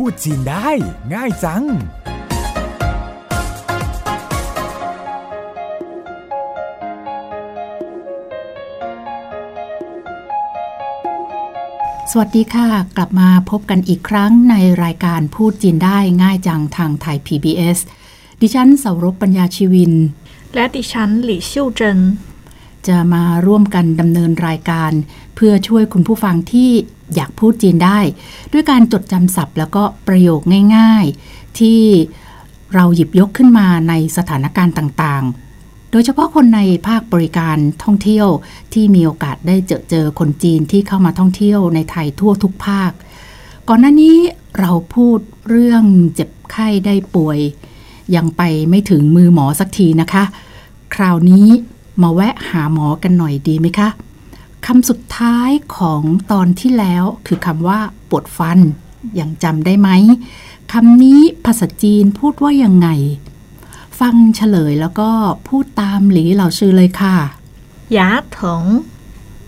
พูดจีนได้ ง่ายจัง สวัสดีค่ะ กลับมาพบกันอีกครั้งในรายการพูดจีนได้ง่ายจังทางไทย PBS ดิฉันเสารบปัญญาชีวิน และดิฉันหลี่ชิวเจิน จะมาร่วมกันดำเนินรายการ เพื่อช่วยคุณผู้ฟังที่อยากพูดจีนได้ ด้วยการจดจำศัพท์ แล้วก็ประโยคง่าย ๆ ที่เราหยิบยกขึ้นมาในสถานการณ์ต่างๆโดยเฉพาะคนในภาคบริการท่องเที่ยวที่มีโอกาสได้เจอเจอคนจีนที่เข้ามาท่องเที่ยวในไทยทั่วทุกภาค ก่อนหน้านี้เราพูดเรื่องเจ็บไข้ได้ป่วย ยังไปไม่ถึงมือหมอสักทีนะคะ คราวนี้ มาแวะหาหมอกันหน่อยดีไหมคะคำสุดท้ายของตอนที่แล้วคือคำว่าปวดฟัน ยังจำได้ไหมคำนี้ภาษาจีนพูดว่ายังไง ฟังเฉลยแล้วก็พูดตามหลีเหล่าชื่อเลยค่ะหยาเถิง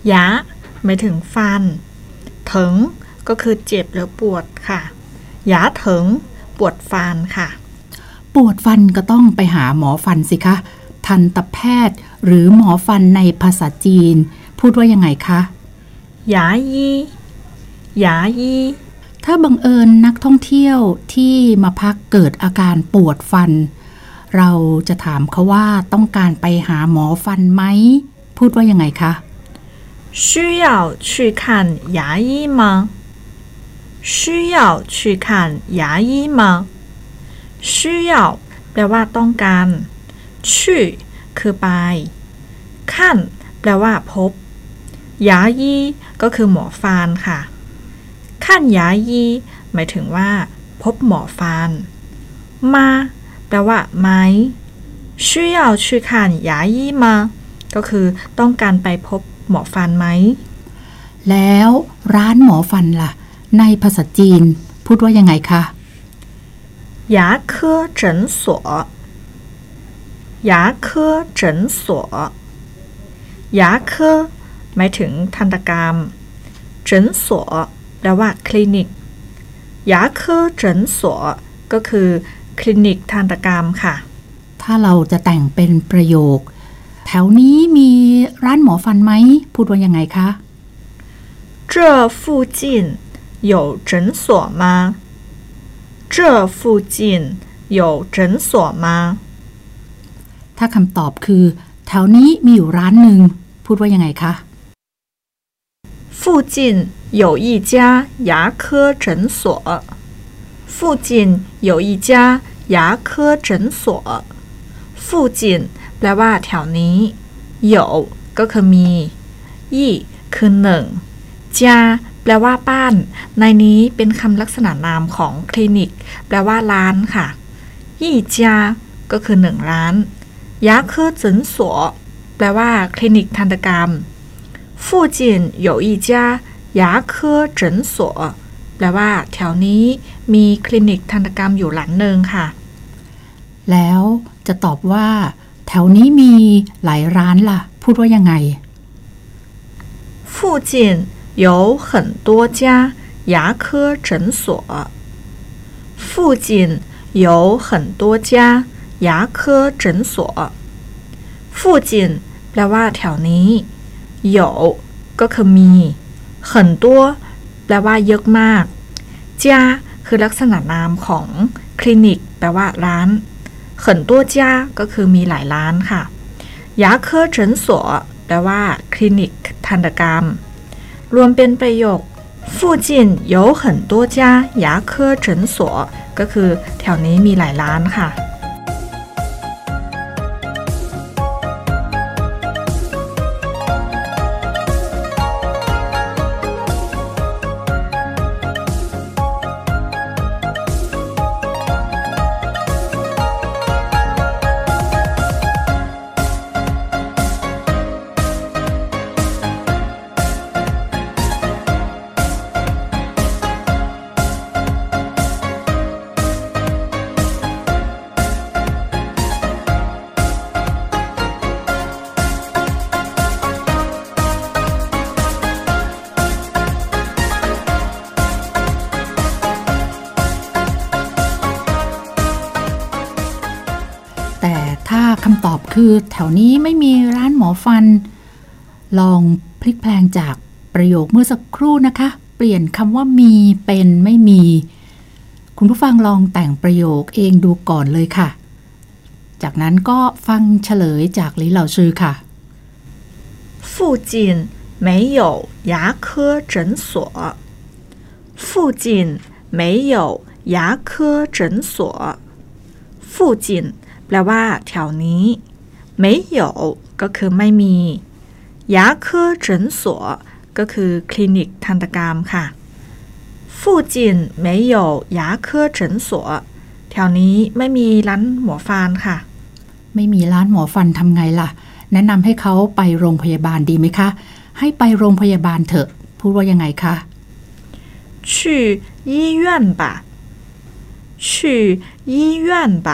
หยาหมายถึงฟันเถิงก็คือเจ็บหรือปวดค่ะหยาเถิงปวดฟันค่ะ ปวดฟันก็ต้องไปหาหมอฟันสิคะ ทันตแพทย์หรือหมอฟันในภาษาจีน พูดว่ายังไงคะ หยายีหยายี ถ้าบังเอิญนักท่องเที่ยวที่มาพักเกิดอาการปวดฟัน เราจะถามเขาว่าต้องการไปหาหมอฟันไหม พูดว่ายังไงคะ 需要去看牙医吗需要去看牙医吗需要แปลว่าต้องการ ชื่อคือไปขั้นแปลว่าพบยายีก็คือหมอฟันค่ะ ขั้นยายีหมายถึงว่า พบหมอฟันมาแปลว่าไหมชื่อเอาชื่มา ก็คือต้องการไปพบหมอฟันไหม แล้วร้านหมอฟันละ่ะ ในภาษาจีน พูดว่ายังไงคะยาเคอเฉิ 牙科诊所牙科หมายถึงทันตกรรม诊所แปลว่าคลินิก牙科诊所ก็คือ คลินิกทันตกรรมค่ะ ถ้าเราจะแต่งเป็นประโยค แถวนี้มีร้านหมอฟันไหม พูดว่ายังไงคะ 这附近有诊所吗？这附近有诊所吗？ ถ้าคำตอบคือ แถวนี้มีอยู่ร้านหนึ่ง พูดว่ายังไงคะ 附近有一家牙科诊所。附近有一家牙科诊所。附近แปลว่าแถวนี้有ก็คือมียี่คือหนึ่งจาแปลว่าบ้าน ในนี้เป็นคำลักษณะนามของคลินิก แปลว่าร้านค่ะยี่จาก็คือหนึ่งร้าน 牙科诊所แปลว่า คลินิกทันตกรรม 附近有一家牙科诊所แปลว่า แถวนี้มีคลินิกทันตกรรมอยู่หลังหนึ่งค่ะ แล้วจะตอบว่า แถวนี้มีหลายร้านล่ะ พูดว่ายังไง 附近有很多家牙科诊所。附近有很多家 牙科诊所。附近แปลว่า แถวนี้有ก็คือมี很多แปลว่าเยอะมากจ้าคือลักษณะนามของคลินิก แปลว่า ร้าน很多家ก็คือมีหลายร้านค่ะ牙科诊所แปลว่า คลินิก ทันตกรรม รวมเป็นประโยค附近有很多家牙科诊所ก็คือ แถวนี้มีหลายร้านค่ะ ำตอบคือแถวนี้ไม่มีร้านหมอฟัน ลองพลิกแพลงจากประโยคเมื่อสักครู่นะคะ เปลี่ยนคำว่ามีเป็นไม่มี คุณผู้ฟังลองแต่งประโยคเองดูก่อนเลยค่ะ จากนั้นก็ฟังเฉลยจากลิเหล่าชื่อค่ะ 附近没有牙科诊所。附近没有牙科诊所。附近 แปลว่าแถวนี้没有ก็คือไม่มี牙科诊所ก็คือคลินิกทันตกรรมค่ะ附近没有牙科诊所แถวนี้ไม่มีร้านหมอฟันค่ะ ไม่มีร้านหมอฟันทำไงล่ะ แนะนำให้เขาไปโรงพยาบาลดีไหมคะ ให้ไปโรงพยาบาลเถอะ พูดว่ายังไงคะ 去医院吧去医院吧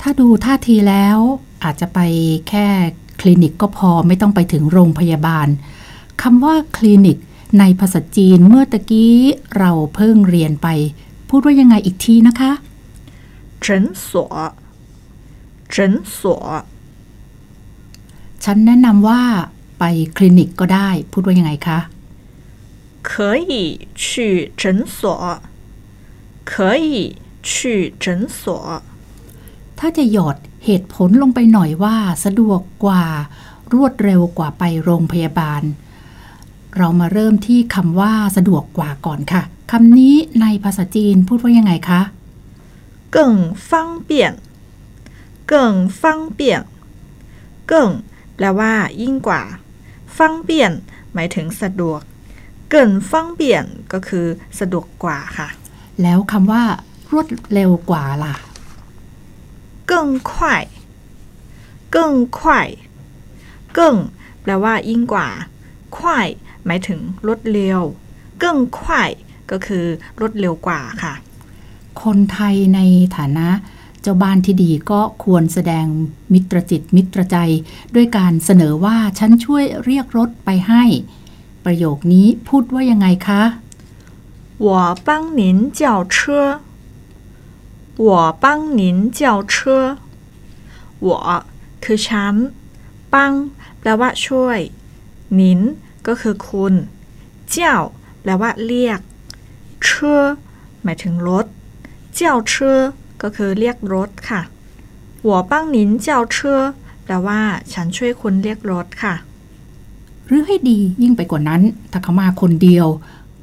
ถ้าดูท่าทีแล้วอาจจะไปแค่คลินิกก็พอไม่ต้องไปถึงโรงพยาบาลคำว่าคลินิกในภาษาจีนเมื่อตะกี้เราเพิ่งเรียนไป พูดว่ายังไงอีกทีนะคะ 诊所诊所 ฉันแนะนำว่าไปคลินิกก็ได้ พูดว่ายังไงคะ 可以去诊所可以去诊所 ถ้าจะหยอดเหตุผลลงไปหน่อยว่าสะดวกกว่ารวดเร็วกว่าไปโรงพยาบาล เรามาเริ่มที่คำว่าสะดวกกว่าก่อนค่ะคำนี้ในภาษาจีนพูดว่ายังไงคะ 更方便更方便更แปลว่า ยิ่งกว่าฟังเปี่ยนหมายถึงสะดวก เกินฟังเปี่ยนก็คือสะดวกกว่าค่ะ แล้วคำว่ารวดเร็วกว่าล่ะ 更快更快更แปลว่า ยิ่งกว่า快หมายถึงรวดเร็ว更快ก็คือรวดเร็วกว่าค่ะ คนไทยในฐานะเจ้าบ้านที่ดีก็ควรแสดงมิตรจิตมิตรใจ ด้วยการเสนอว่าฉันช่วยเรียกรถไปให้ ประโยคนี้พูดว่ายังไงคะ 我帮您叫车 我帮您叫车我คือฉัน ปัง แปลว่าช่วย นิน ก็คือคุณ เจ้า แปลว่า เรียก เชื่อหมายถึงรถ เจ้าเชื่อก็คือเรียกรถค่ะ我帮您叫车แปลว่า ฉันช่วยคุณเรียกรถค่ะ หรือให้ดียิ่งไปกว่านั้น ถ้าเขามาคนเดียว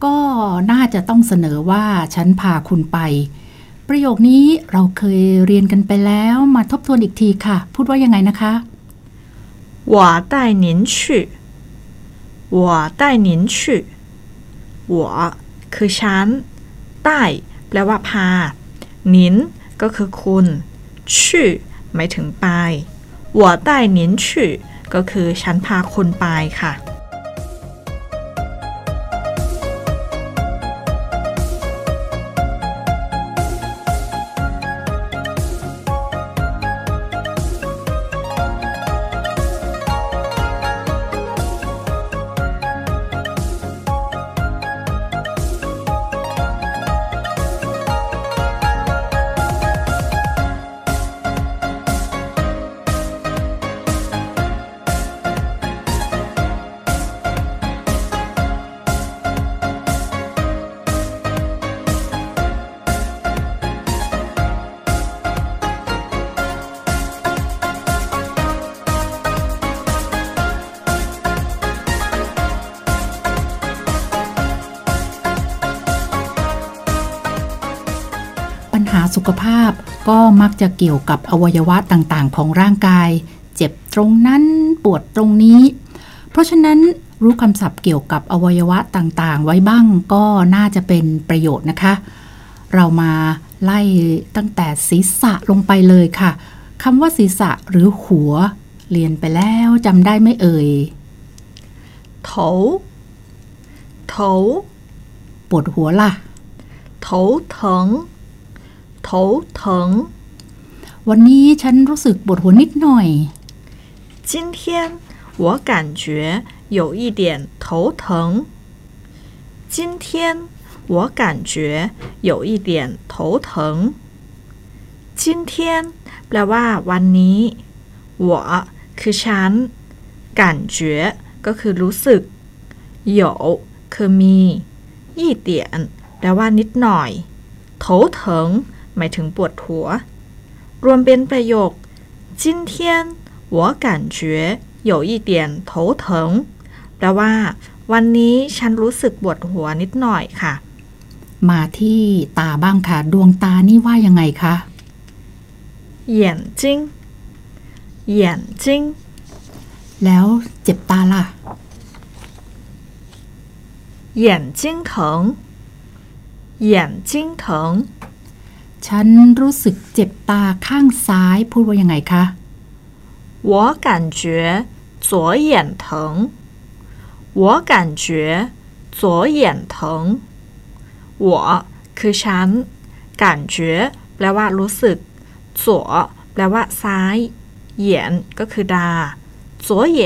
ก็น่าจะต้องเสนอว่าฉันพาคุณไป ประโยคนี้เราเคยเรียนกันไปแล้วมาทบทวนอีกทีค่ะ พูดว่ายังไงนะคะ 我带您去我带您去我คือฉันใต้แปลว่าพา นินก็คือคุณชื่อหมายถึงไป我带您去ก็คือฉันพาคุณไปค่ะ ขภาพก็มักจะเกี่ยวกับอวัยวะต่างๆ ของร่างกาย เจ็บตรงนั้นปวดตรงนี้ เพราะฉะนั้นรู้คำศัพท์เกี่ยวกับอวัยวะต่างๆ ไว้บ้างก็น่าจะเป็นประโยชน์นะคะ เรามาไล่ตั้งแต่ศีรษะลงไปเลยค่ะคำว่าศีรษะหรือหัว เรียนไปแล้วจำได้ไหมเอ่ย 头头 ปวดหัวล่ะ 头疼 头疼 วันนี้ฉันรู้สึกปวดหัวนิดหน่อย 今天我感觉有一点头疼。今天我感觉有一点头疼。 今天แปลว่า วันนี้我คือฉัน感觉ก็คือรู้สึก有คือมี一点แปลว่านิดหน่อย头疼 หมายถึงปวดหัว รวมเป็นประโยค今天我感觉有一点头疼แปลว่า วันนี้ฉันรู้สึกปวดหัวนิดหน่อยค่ะ มาที่ตาบ้างค่ะ ดวงตานี่ว่ายังไงคะ 眼睛眼睛 แล้วเจ็บตาล่ะ 眼睛疼眼睛疼 ฉันรู้สึกเจ็บตาข้างซ้าย พูดว่ายังไงคะ 我感觉左眼疼我感觉左眼疼我คือฉัน感觉แปลว่า รู้สึก左แปลว่า ซ้ายเหยียนก็คือดา左眼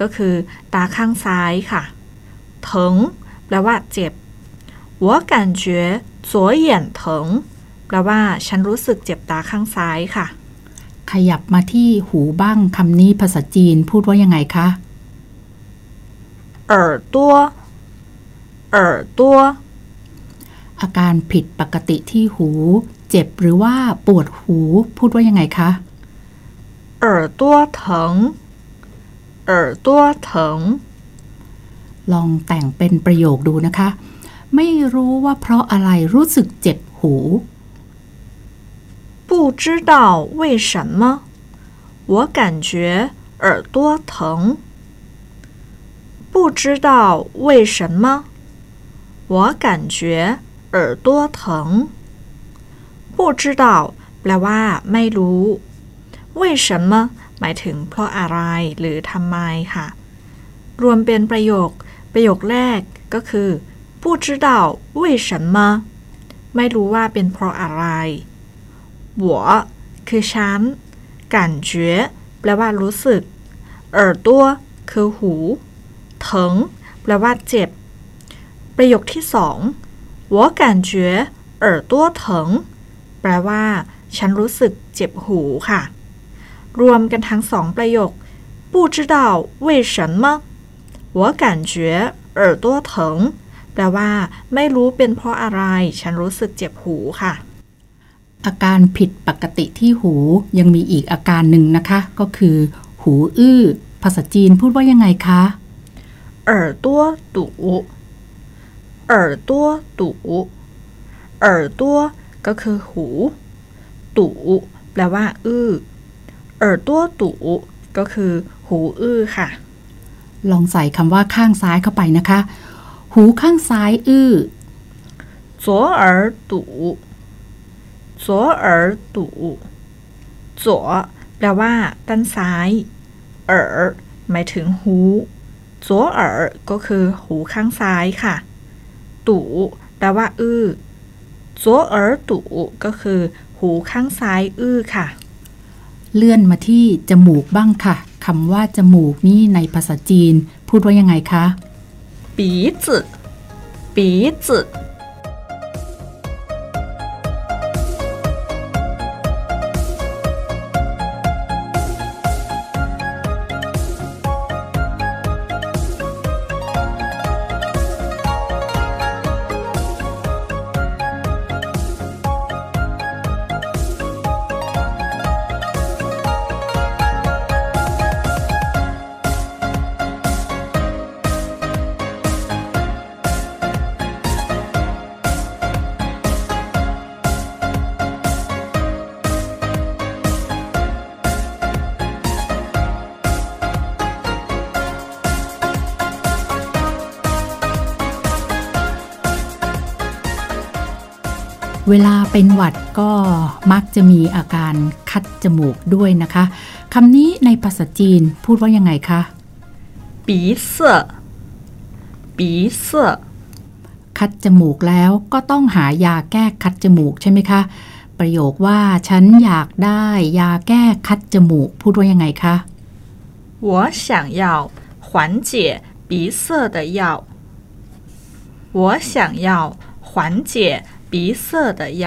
ก็คือ ตาข้างซ้ายค่ะ疼แปลว่า เจ็บ我感觉左眼疼แป แลว่าฉันรู้สึกเจ็บตาข้างซ้ายค่ะ ขยับมาที่หูบ้างคำนี้ภาษาจีนพูดว่ายังไงคะเออตัวเออตัวอาการผิดปกติที่หู เจ็บหรือว่าปวดหูพูดว่ายังไงคะเออตัวเถิงเออตัวเถิงลองแต่งเป็นประโยคดูนะคะ ไม่รู้ว่าเพราะอะไรรู้สึกเจ็บหู 不知道为什么我感觉耳朵疼不知道为什么我感觉耳朵疼不知道แปลว่า ไม่รู้ 为什么หมายถึงเพราะอะไร หรือทำไมค่ะ รวมเป็นประโยค ประโยคแรกก็คือ不知道为什么ไม่รู้ว่าเป็นเพราะอะไร 我คือฉัน感觉แปลว่ารู้สึก耳朵คือหู疼แปลว่าเจ็บ ประโยคที่สอง我感觉耳朵疼แปลว่า ฉันรู้สึกเจ็บหูค่ะ รวมกันทั้งสองประโยค不知道为什么我感觉耳朵疼แปลว่า ไม่รู้เป็นเพราะอะไร ฉันรู้สึกเจ็บหูค่ะ อาการผิดปกติที่หูยังมีอีกอาการหนึ่งนะคะ ก็คือ หูอื้อ ภาษาจีนพูดว่ายังไงคะ 耳朵堵耳朵堵耳朵ก็คือหู堵แปลว่า อื้อ耳朵堵ก็คือ หูอื้อค่ะ ลองใส่คำว่าข้างซ้ายเข้าไปนะคะ หูข้างซ้ายอื้อ 左耳堵 左耳堵左แปลว่า ด้านซ้ายเอ๋อหมายถึงหู左耳ก็คือ หูข้างซ้ายค่ะ 堵แปลว่า อื้อ左耳堵ก็คือ หูข้างซ้าย อื้อค่ะ เลื่อนมาที่จมูกบ้างค่ะคำว่าจมูกนี่ในภาษาจีน พูดว่ายังไงคะ 鼻子鼻子 เวลาเป็นหวัดก็มักจะมีอาการคัดจมูกด้วยนะคะคำนี้ในภาษาจีนพูดว่ายังไงคะ 鼻塞鼻塞 คัดจมูกแล้วก็ต้องหายาแก้คัดจมูกใช่ไหมคะ ประโยคว่าฉันอยากได้ยาแก้คัดจมูก พูดว่ายังไงคะ 我想要缓解鼻塞的药。我想要缓解 鼻塞的药。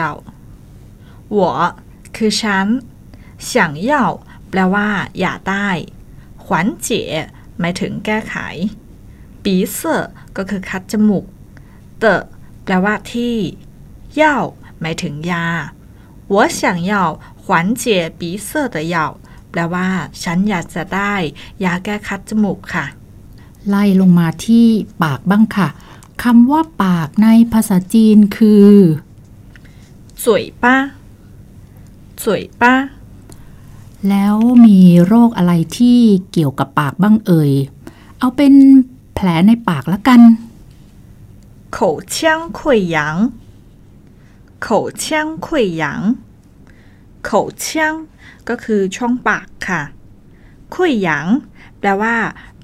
我 คือฉัน想要แปลว่า อยากได้ขวัญเจ๋หมายถึงแก้ไข ปีเซอร์ก็คือคัดจมูก เตอแปลว่าที่เย่าหมายถึงยา我想要缓解鼻塞的药แปลว่า ฉันอยากจะได้ ยาแก้คัดจมูกค่ะ ไล่ลงมาที่ปากบ้างค่ะ คำว่าปากในภาษาจีนคือ 嘴巴嘴巴 แล้วมีโรคอะไรที่เกี่ยวกับปากบ้างเอ่ย เอาเป็นแผลในปากละกัน 口腔溃疡口腔溃疡口腔ก็คือช่องปากค่ะ溃疡แปลว่า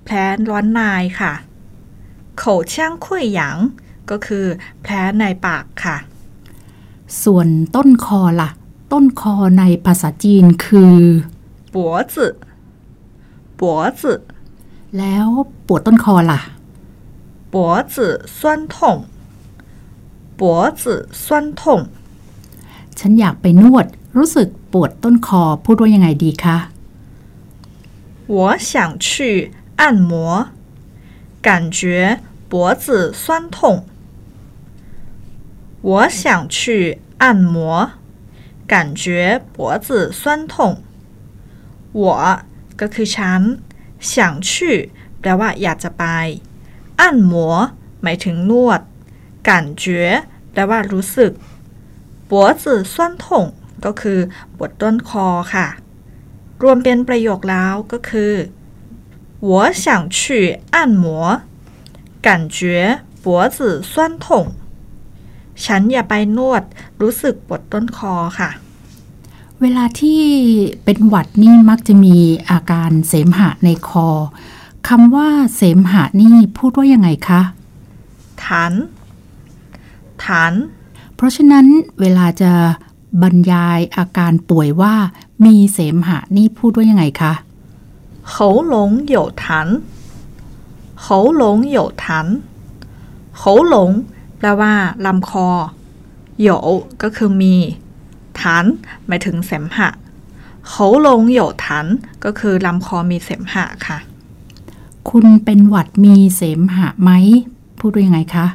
แผลร้อนในค่ะ 口腔溃疡ก็คือ แผลในปากค่ะ ส่วนต้นคอล่ะ ต้นคอในภาษาจีนคือ 脖子脖子 แล้วปวดต้นคอล่ะ 脖子酸痛脖子酸痛 ฉันอยากไปนวด รู้สึกปวดต้นคอพูดว่ายังไงดีคะ 我想去按摩 感觉脖子酸痛我想去按摩感觉脖子酸痛我ก็คือฉัน想去แปลว่าอยากจะไป按摩หมายถึงนวด感觉แปลว่ารู้สึก脖子酸痛ก็คือปวดต้นคอค่ะ รวมเป็นประโยคแล้วก็คือ 我想去按摩感觉脖子酸痛ฉันอย่าไปนวด รู้สึกปวดต้นคอค่ะ เวลาที่เป็นหวัดนี่มักจะมีอาการเสมหะในคอคำว่าเสมหะนี่พูดว่ายังไงคะ ฐานฐาน เพราะฉะนั้นเวลาจะบรรยายอาการป่วยว่า มีเสมหะนี่พูดว่ายังไงคะ 喉咙有痰喉咙有痰喉咙แปลว่าลำคอ有ก็คือมีฐานหมายถึงเสมหะ喉咙有痰ก็คือลำคอมีเสมหะค่ะ คุณเป็นหวัดมีเสมหะไหม พูดว่ายังไงคะ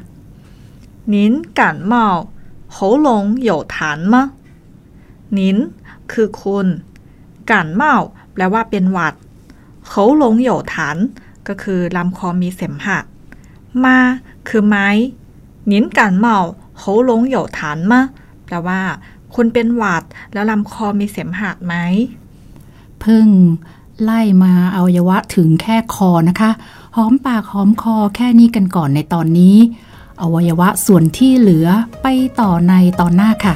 您感冒喉咙有痰吗您คือคุณ感冒แปลว่าเป็นหวัด เขาหลงโยฐาน ก็คือลำคอมีเสมหะ มาคือไม้นิ้นการเมาเขาหลงโยฐานมะแปลว่า คุณเป็นหวัดแล้วลำคอมีเสมหะไหมพึ่งไล่มาอวัยวะถึงแค่คอนะคะ หอมปากหอมคอแค่นี้กันก่อนในตอนนี้ อวัยวะส่วนที่เหลือไปต่อในตอนหน้าค่ะ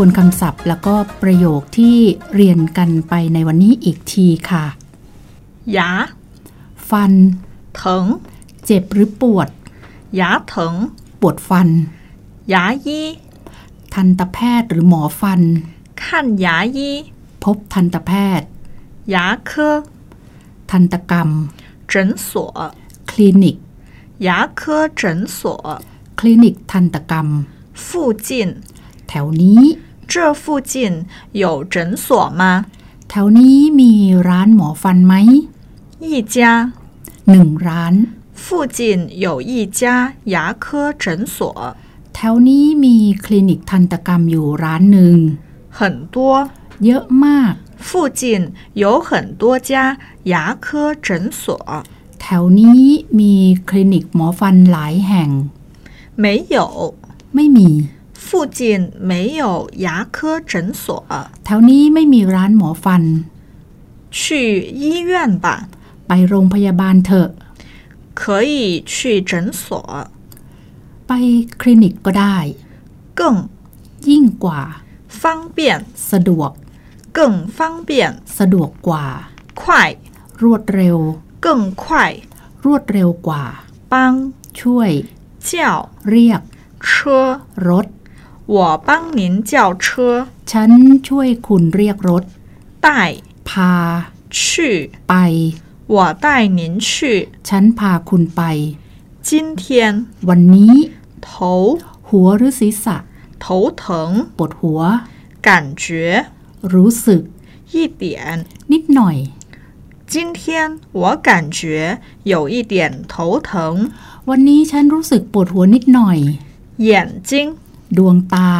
วนคำศัพท์ แล้วก็ประโยคที่เรียนกันไปในวันนี้อีกทีค่ะ 牙 ฟัน 疼 เจ็บหรือปวด 牙疼 ปวดฟัน 牙医 ทันตแพทย์หรือหมอฟัน 看牙医 พบทันตแพทย์ 牙科 ทันตกรรม 诊所 คลินิก 牙科诊所 คลินิกทันตกรรม 附近 แถวนี้ 这附近有诊所吗？ แถวนี้มีร้านหมอฟันไหม 一家 หนึ่งร้าน 附近有一家牙科诊所， แถวนี้มีคลินิกทันตกรรมอยู่ร้านหนึ่ง 很多。 เยอะมาก 附近有很多家牙科诊所， แถวนี้มีคลินิกหมอฟันหลายแห่ง 没有， ไม่มี 附近没有牙科诊所， แถวนี้ไม่มีร้านหมอฟัน 去医院吧， ไปโรงพยาบาลเถอะ 可以去诊所， ไปคลินิกก็ได้ 更 ยิ่งกว่า 方便， สะดวก 更方便， สะดวกกว่า 快， รวดเร็ว 更快， รวดเร็วกว่า 帮 ช่วย 叫 เรียก 车， รถ 我帮您叫车， ฉันช่วยคุณเรียกรถ 带 พา 去， ไป 我带您去。 ฉันพาคุณไป 今天 วันนี้ 头 หัวหรือศีรษะ 头疼， ปวดหัว 感觉 รู้สึก 一点。 นิดหน่อย 今天我感觉有一点头疼， วันนี้ฉันรู้สึกปวดหัวนิดหน่อย 眼睛 ดวงตา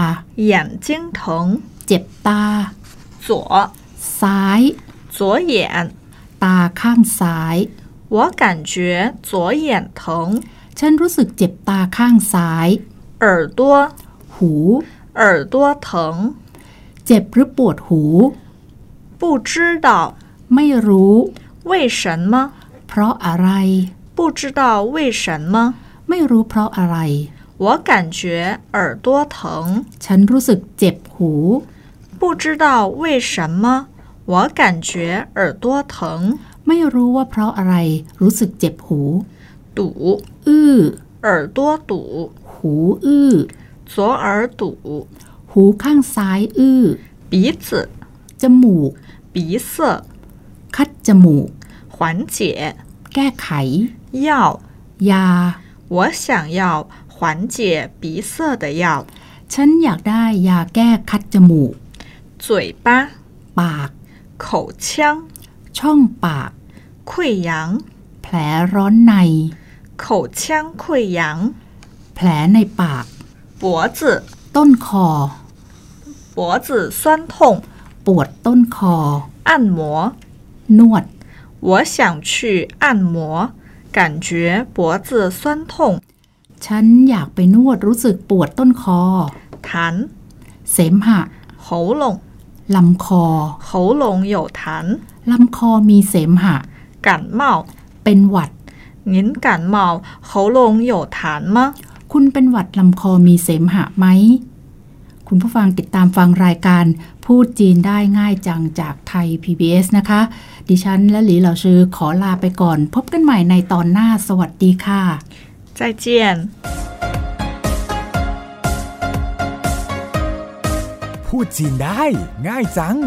眼睛疼， เจ็บตา 左 ซ้าย 左眼， ตาข้างซ้าย 我感觉左眼疼， ฉันรู้สึกเจ็บตาข้างซ้าย 耳朵 หู 耳朵疼， เจ็บหรือปวดหู 不知道 ไม่รู้ 为什么， เพราะอะไร 不知道为什么， ไม่รู้เพราะอะไร 我感觉耳朵疼。 ฉันรู้สึกเจ็บหู 不知道为什么，我感觉耳朵疼。 ไม่รู้ว่าเพราะอะไร รู้สึกเจ็บหู 堵， อื้อ 耳朵堵， หูอื้อ 左耳堵， หูข้างซ้ายอื้อ 鼻子， จมูก 鼻塞， คัดจมูก 缓解。 แก้ไข 药， ยา 我想要 缓解鼻塞的药。 ฉันอยากได้ยาแก้คัดจมูก 嘴巴， ปาก 口腔， ช่องปาก 溃疡， แผลร้อนใน 口腔溃疡。 แผลในปาก 脖子， ต้นคอ 脖子酸痛， ปวดต้นคอ 按摩。 นวด 我想去按摩，感觉脖子酸痛。 ฉันอยากไปนวดรู้สึกปวดต้นคอ 痰， เสมหะ 喉咙， ลำคอ 喉咙有痰。 ลำคอมีเสมหะ 感冒， เป็นหวัด 您感冒喉咙有痰吗？ คุณเป็นหวัดลำคอมีเสมหะไหม คุณผู้ฟังติดตามฟังรายการพูดจีนได้ง่ายจังจากไทย PBS นะคะ ดิฉันและหลีเหล่าชื่อขอลาไปก่อน พบกันใหม่ในตอนหน้าสวัสดีค่ะ 再见。พูดจีนได้ ง่ายจัง